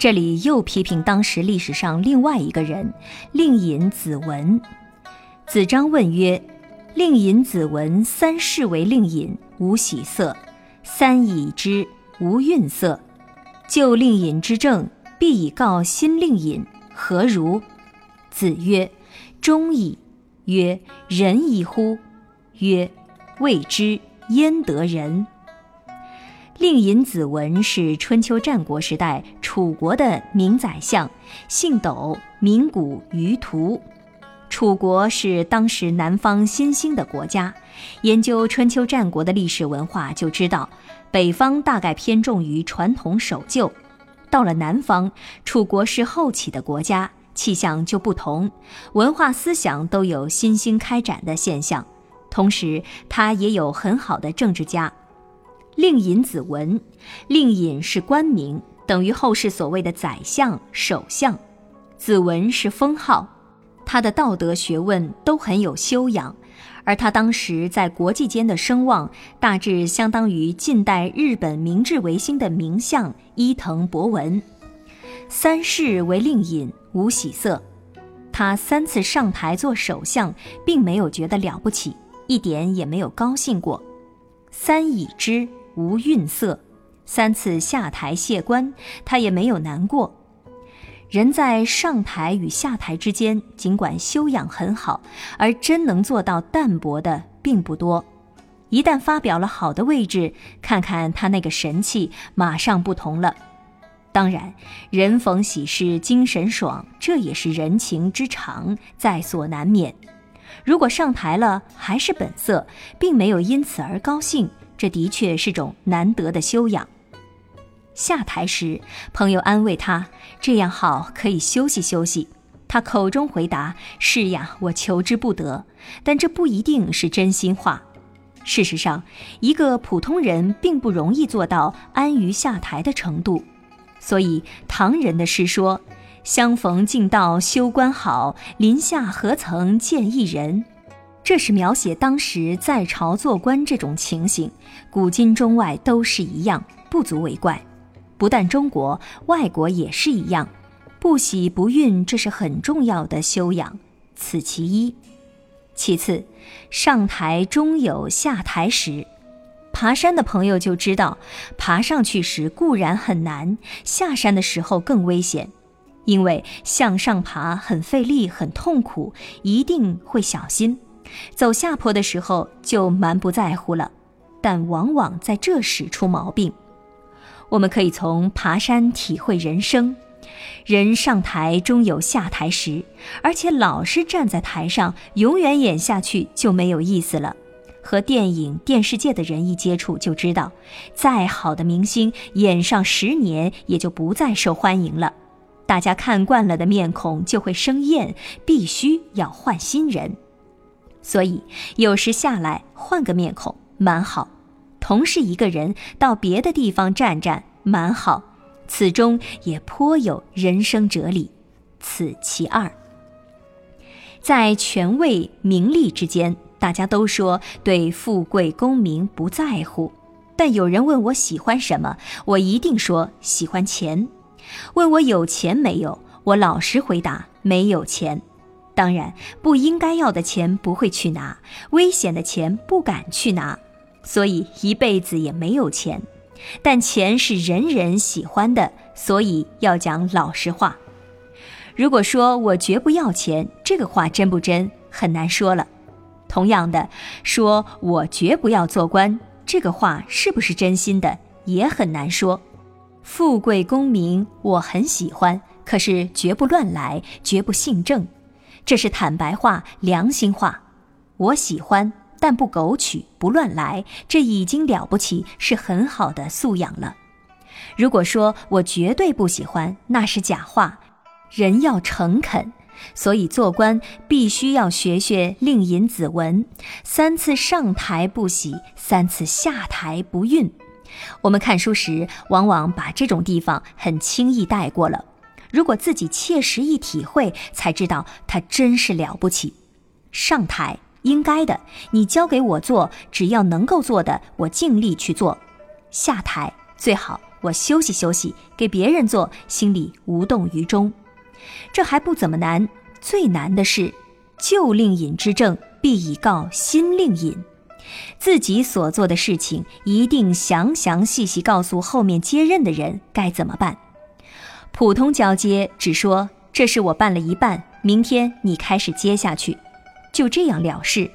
这里又批评当时历史上另外一个人，令尹子文。子张问曰：“令尹子文三世为令尹，无喜色；三已之，无愠色。就令尹之政，必以告新令尹，何如？”子曰：“忠矣。”曰：“仁矣乎？”曰：“未之焉得仁？”令尹子文是春秋战国时代楚国的名宰相，姓斗，名古于图。楚国是当时南方新兴的国家，研究春秋战国的历史文化就知道，北方大概偏重于传统守旧，到了南方，楚国是后起的国家，气象就不同，文化思想都有新兴开展的现象，同时他也有很好的政治家。令尹子文，令尹是官名，等于后世所谓的宰相、首相；子文是封号。他的道德学问都很有修养，而他当时在国际间的声望，大致相当于近代日本明治维新的名相伊藤博文。三世为令尹，无喜色。他三次上台做首相，并没有觉得了不起，一点也没有高兴过。三已知。无愠色，三次下台谢官，他也没有难过。人在上台与下台之间，尽管修养很好，而真能做到淡泊的并不多。一旦发表了好的位置，看看他那个神气，马上不同了。当然，人逢喜事精神爽，这也是人情之常，在所难免。如果上台了还是本色，并没有因此而高兴。这的确是种难得的修养。下台时，朋友安慰他：“这样好，可以休息休息。”他口中回答：“是呀，我求之不得。”但这不一定是真心话。事实上，一个普通人并不容易做到安于下台的程度。所以，唐人的诗说：“相逢尽道休官好，临下何曾见一人。”这是描写当时在朝做官这种情形，古今中外都是一样，不足为怪。不但中国，外国也是一样，不喜不愠，这是很重要的修养，此其一。其次，上台终有下台时。爬山的朋友就知道，爬上去时固然很难，下山的时候更危险，因为向上爬很费力、很痛苦，一定会小心。走下坡的时候就蛮不在乎了，但往往在这时出毛病。我们可以从爬山体会人生，人上台终有下台时，而且老是站在台上，永远演下去就没有意思了。和电影、电视界的人一接触就知道，再好的明星演上十年也就不再受欢迎了，大家看惯了的面孔就会生厌，必须要换新人。所以有时下来换个面孔蛮好，同是一个人到别的地方站站蛮好，此中也颇有人生哲理，此其二。在权位名利之间，大家都说对富贵功名不在乎，但有人问我喜欢什么，我一定说喜欢钱。问我有钱没有，我老实回答没有钱。当然，不应该要的钱不会去拿，危险的钱不敢去拿，所以一辈子也没有钱。但钱是人人喜欢的，所以要讲老实话。如果说我绝不要钱，这个话真不真很难说了。同样的，说我绝不要做官，这个话是不是真心的也很难说。富贵功名我很喜欢，可是绝不乱来，绝不姓郑。这是坦白话、良心话，我喜欢，但不苟取、不乱来，这已经了不起，是很好的素养了。如果说我绝对不喜欢，那是假话。人要诚恳，所以做官必须要学学令尹子文，三次上台不喜，三次下台不愠。我们看书时，往往把这种地方很轻易带过了。如果自己切实一体会，才知道他真是了不起。上台应该的，你交给我做，只要能够做的，我尽力去做。下台最好我休息休息，给别人做，心里无动于衷。这还不怎么难，最难的是旧令尹之政必以告新令尹，自己所做的事情一定详详细细告诉后面接任的人该怎么办。普通交接只说这是我办了一半，明天你开始接下去，就这样了事。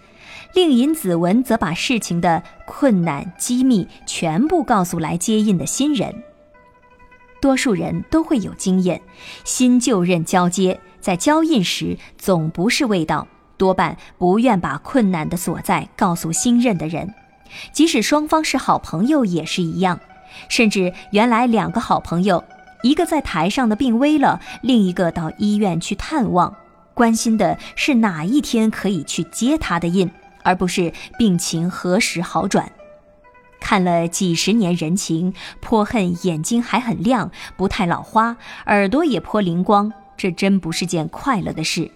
令尹子文则把事情的困难机密全部告诉来接印的新人。多数人都会有经验，新旧任交接在交印时总不是味道，多半不愿把困难的所在告诉新任的人。即使双方是好朋友也是一样，甚至原来两个好朋友。一个在台上的病危了，另一个到医院去探望，关心的是哪一天可以去接他的印，而不是病情何时好转。看了几十年人情，颇恨眼睛还很亮，不太老花，耳朵也颇灵光，这真不是件快乐的事。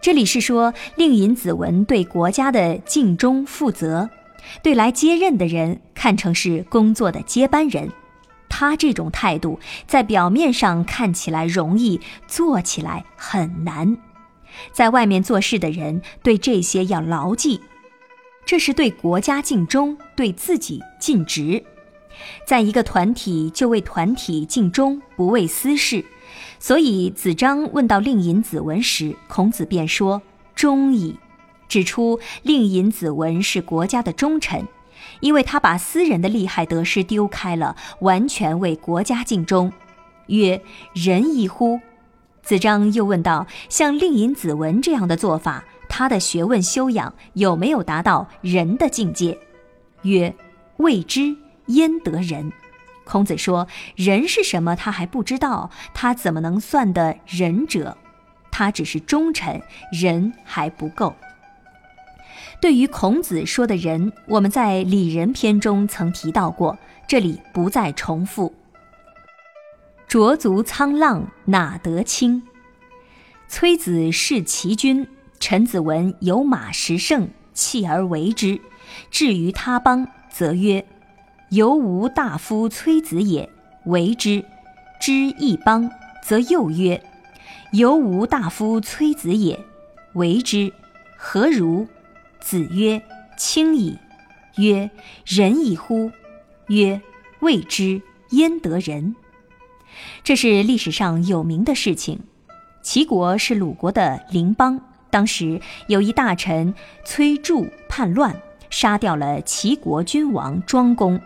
这里是说，令尹子文对国家的尽忠负责，对来接任的人看成是工作的接班人。他这种态度，在表面上看起来容易，做起来很难。在外面做事的人，对这些要牢记，这是对国家尽忠，对自己尽职。在一个团体，就为团体尽忠，不为私事。所以子张问到令尹子文时，孔子便说：“忠矣。”指出令尹子文是国家的忠臣。因为他把私人的利害得失丢开了，完全为国家尽忠，曰：“仁义乎？”子张又问道：“像令尹子文这样的做法，他的学问修养有没有达到仁的境界？”曰：“未知，焉得仁？”孔子说：“仁是什么？他还不知道，他怎么能算得仁者？他只是忠臣，仁还不够。”对于孔子说的人，我们在《礼仁》篇中曾提到过，这里不再重复。濯足沧浪，哪得清？崔子弑其君，陈子文有马十乘，弃而为之。至于他邦，则曰：“犹无大夫崔子也，为之。”知一邦，则又曰：“犹无大夫崔子也，为之。”何如？子曰：“轻矣。”曰：“仁矣乎？”曰：“未之，焉得仁？”这是历史上有名的事情。齐国是鲁国的邻邦，当时有一大臣崔杼叛乱，杀掉了齐国君王庄公。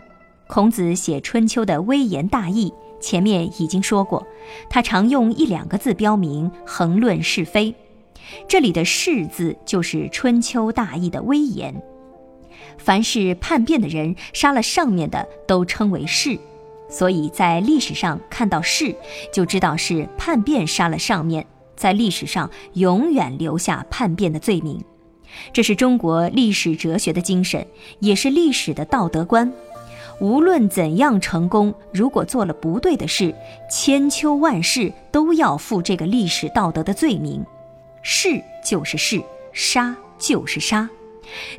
孔子写《春秋》的微言大义，前面已经说过，他常用一两个字标明，横论是非。这里的“弑”字就是春秋大义的威严。凡是叛变的人，杀了上面的都称为弑，所以在历史上看到弑，就知道是叛变杀了上面，在历史上永远留下叛变的罪名。这是中国历史哲学的精神，也是历史的道德观。无论怎样成功，如果做了不对的事，千秋万世都要负这个历史道德的罪名。是就是是，杀就是杀，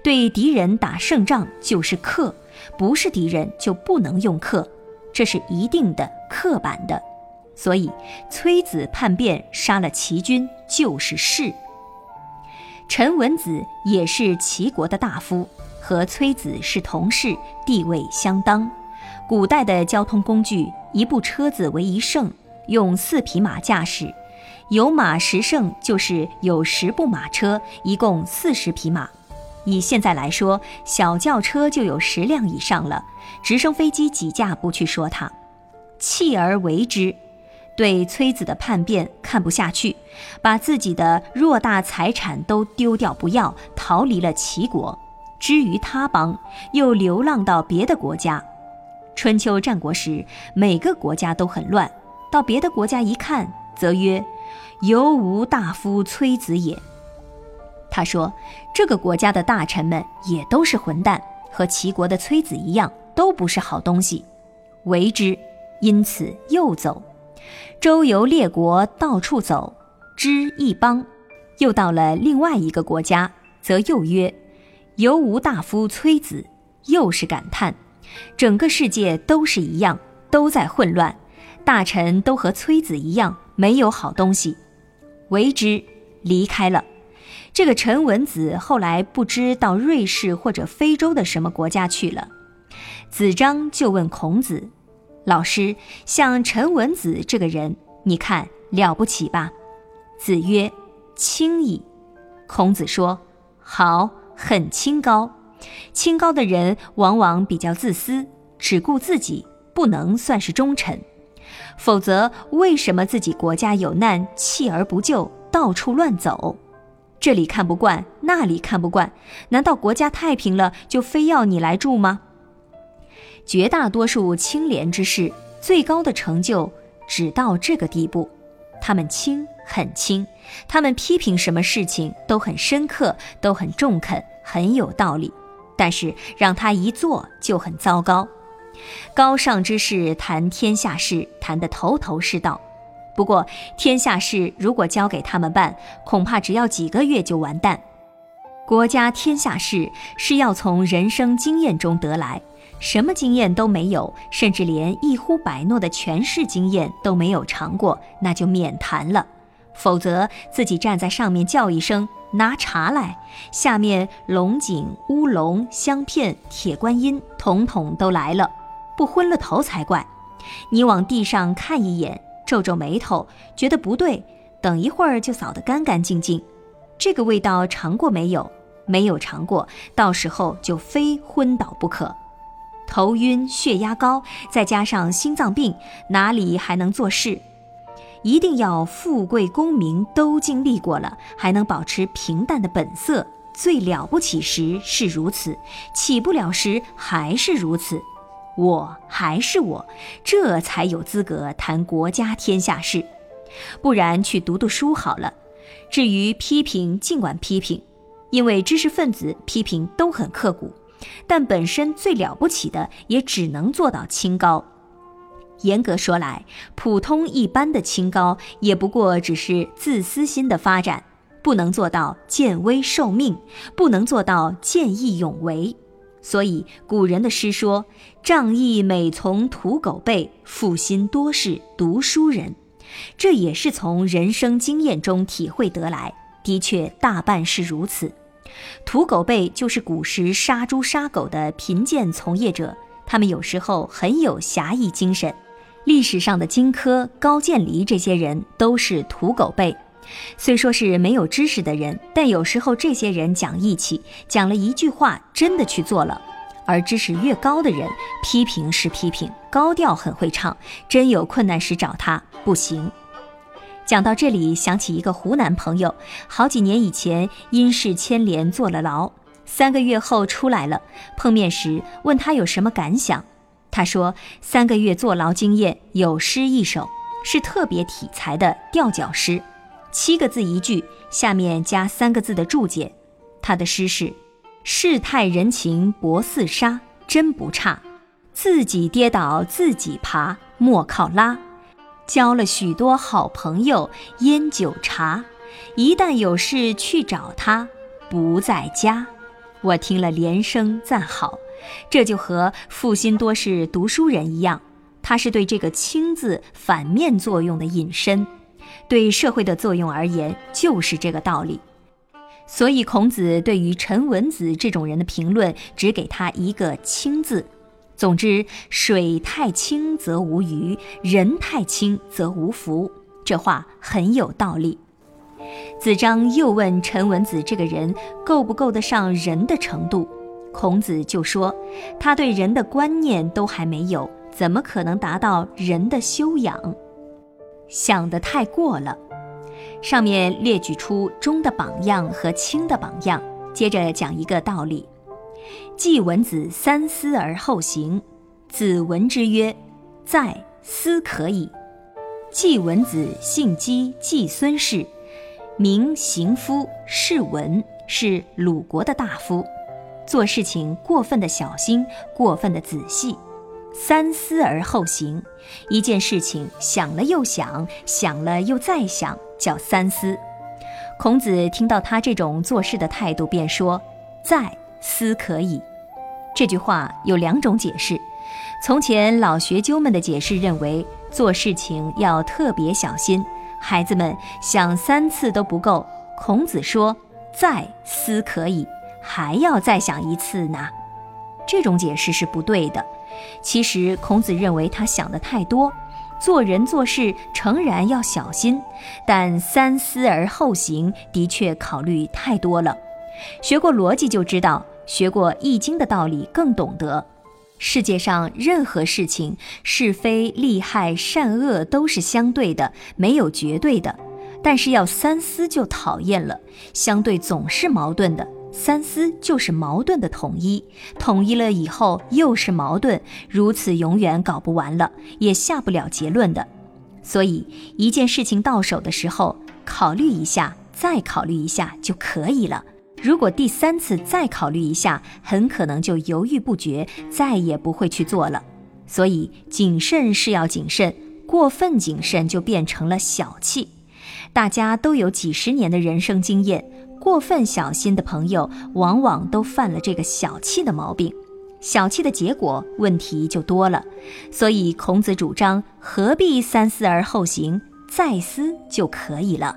对敌人打胜仗就是克，不是敌人就不能用克，这是一定的刻板的。所以崔子叛变杀了齐军就是弑。陈文子也是齐国的大夫，和崔子是同事，地位相当。古代的交通工具，一部车子为一乘，用四匹马驾驶。有马十乘，就是有十部马车，一共四十匹马。以现在来说，小轿车就有十辆以上了，直升飞机几架不去说它。弃而为之，对崔子的叛变看不下去，把自己的偌大财产都丢掉不要，逃离了齐国，之于他邦，又流浪到别的国家。春秋战国时，每个国家都很乱，到别的国家一看，则曰。犹无大夫崔子也。”他说：“这个国家的大臣们也都是混蛋，和齐国的崔子一样，都不是好东西。为之，因此又走，周游列国，到处走，知一邦。又到了另外一个国家，则又曰：‘犹无大夫崔子。’又是感叹，整个世界都是一样，都在混乱，大臣都和崔子一样，没有好东西。为之，离开了。”这个陈文子后来不知到瑞士或者非洲的什么国家去了。子张就问孔子：“老师，像陈文子这个人，你看了不起吧？”子曰：“清矣。”孔子说：“好，很清高。清高的人往往比较自私，只顾自己，不能算是忠臣。否则，为什么自己国家有难，弃而不救，到处乱走？”这里看不惯，那里看不惯，难道国家太平了就非要你来住吗？绝大多数清廉之士，最高的成就只到这个地步。他们清很清，他们批评什么事情都很深刻，都很中肯，很有道理。但是让他一做就很糟糕。高尚之士谈天下事，谈得头头是道。不过，天下事如果交给他们办，恐怕只要几个月就完蛋。国家天下事是要从人生经验中得来，什么经验都没有，甚至连一呼百诺的权势经验都没有尝过，那就免谈了。否则，自己站在上面叫一声拿茶来，下面龙井、乌龙、香片、铁观音，统统都来了，不昏了头才怪。你往地上看一眼。皱皱眉头，觉得不对，等一会儿就扫得干干净净。这个味道尝过没有？没有尝过，到时候就非昏倒不可。头晕、血压高，再加上心脏病，哪里还能做事？一定要富贵功名都经历过了，还能保持平淡的本色。最了不起时是如此，起不了时还是如此。我还是我，这才有资格谈国家天下事，不然去读读书好了。至于批评，尽管批评，因为知识分子批评都很刻骨，但本身最了不起的也只能做到清高。严格说来，普通一般的清高也不过只是自私心的发展，不能做到见危受命，不能做到见义勇为。所以古人的诗说：“仗义每从屠狗辈，负心多是读书人。”这也是从人生经验中体会得来，的确大半是如此。屠狗辈就是古时杀猪杀狗的贫贱从业者，他们有时候很有侠义精神。历史上的荆轲、高渐离这些人都是屠狗辈。虽说是没有知识的人，但有时候这些人讲义气，讲了一句话，真的去做了。而知识越高的人，批评是批评，高调很会唱，真有困难时找他不行。讲到这里，想起一个湖南朋友，好几年以前因事牵连坐了牢，三个月后出来了。碰面时问他有什么感想，他说三个月坐牢经验，有诗一首，是特别体裁的吊脚诗。七个字一句，下面加三个字的注解。他的诗是：“世态人情薄似纱，真不差。自己跌倒自己爬，莫靠拉。交了许多好朋友，烟酒茶。一旦有事去找他，不在家。”我听了连声赞好。这就和负心多是读书人一样，他是对这个“清”字反面作用的引申。对社会的作用而言，就是这个道理。所以，孔子对于陈文子这种人的评论，只给他一个“清”字。总之，水太清则无鱼，人太清则无福。这话很有道理。子张又问陈文子这个人够不够得上人的程度，孔子就说：他对人的观念都还没有，怎么可能达到人的修养？想得太过了，上面列举出忠的榜样和清的榜样，接着讲一个道理：季文子三思而后行。子闻之曰：“在思可矣。”季文子姓姬，季孙氏，名行夫，世文，是鲁国的大夫。做事情过分的小心，过分的仔细，三思而后行。一件事情想了又想，想了又再想，叫三思。孔子听到他这种做事的态度，便说：“再思可以。”这句话有两种解释。从前老学究们的解释认为，做事情要特别小心，孩子们想三次都不够。孔子说：“再思可以，还要再想一次呢。”这种解释是不对的。其实孔子认为他想的太多，做人做事诚然要小心，但三思而后行的确考虑太多了。学过逻辑就知道，学过《易经》的道理更懂得。世界上任何事情，是非利害善恶都是相对的，没有绝对的。但是要三思就讨厌了，相对总是矛盾的。三思就是矛盾的统一，统一了以后又是矛盾，如此永远搞不完了，也下不了结论的。所以一件事情到手的时候，考虑一下，再考虑一下就可以了。如果第三次再考虑一下，很可能就犹豫不决，再也不会去做了。所以谨慎是要谨慎，过分谨慎就变成了小气。大家都有几十年的人生经验，过分小心的朋友往往都犯了这个小气的毛病。小气的结果，问题就多了。所以孔子主张何必三思而后行，再思就可以了。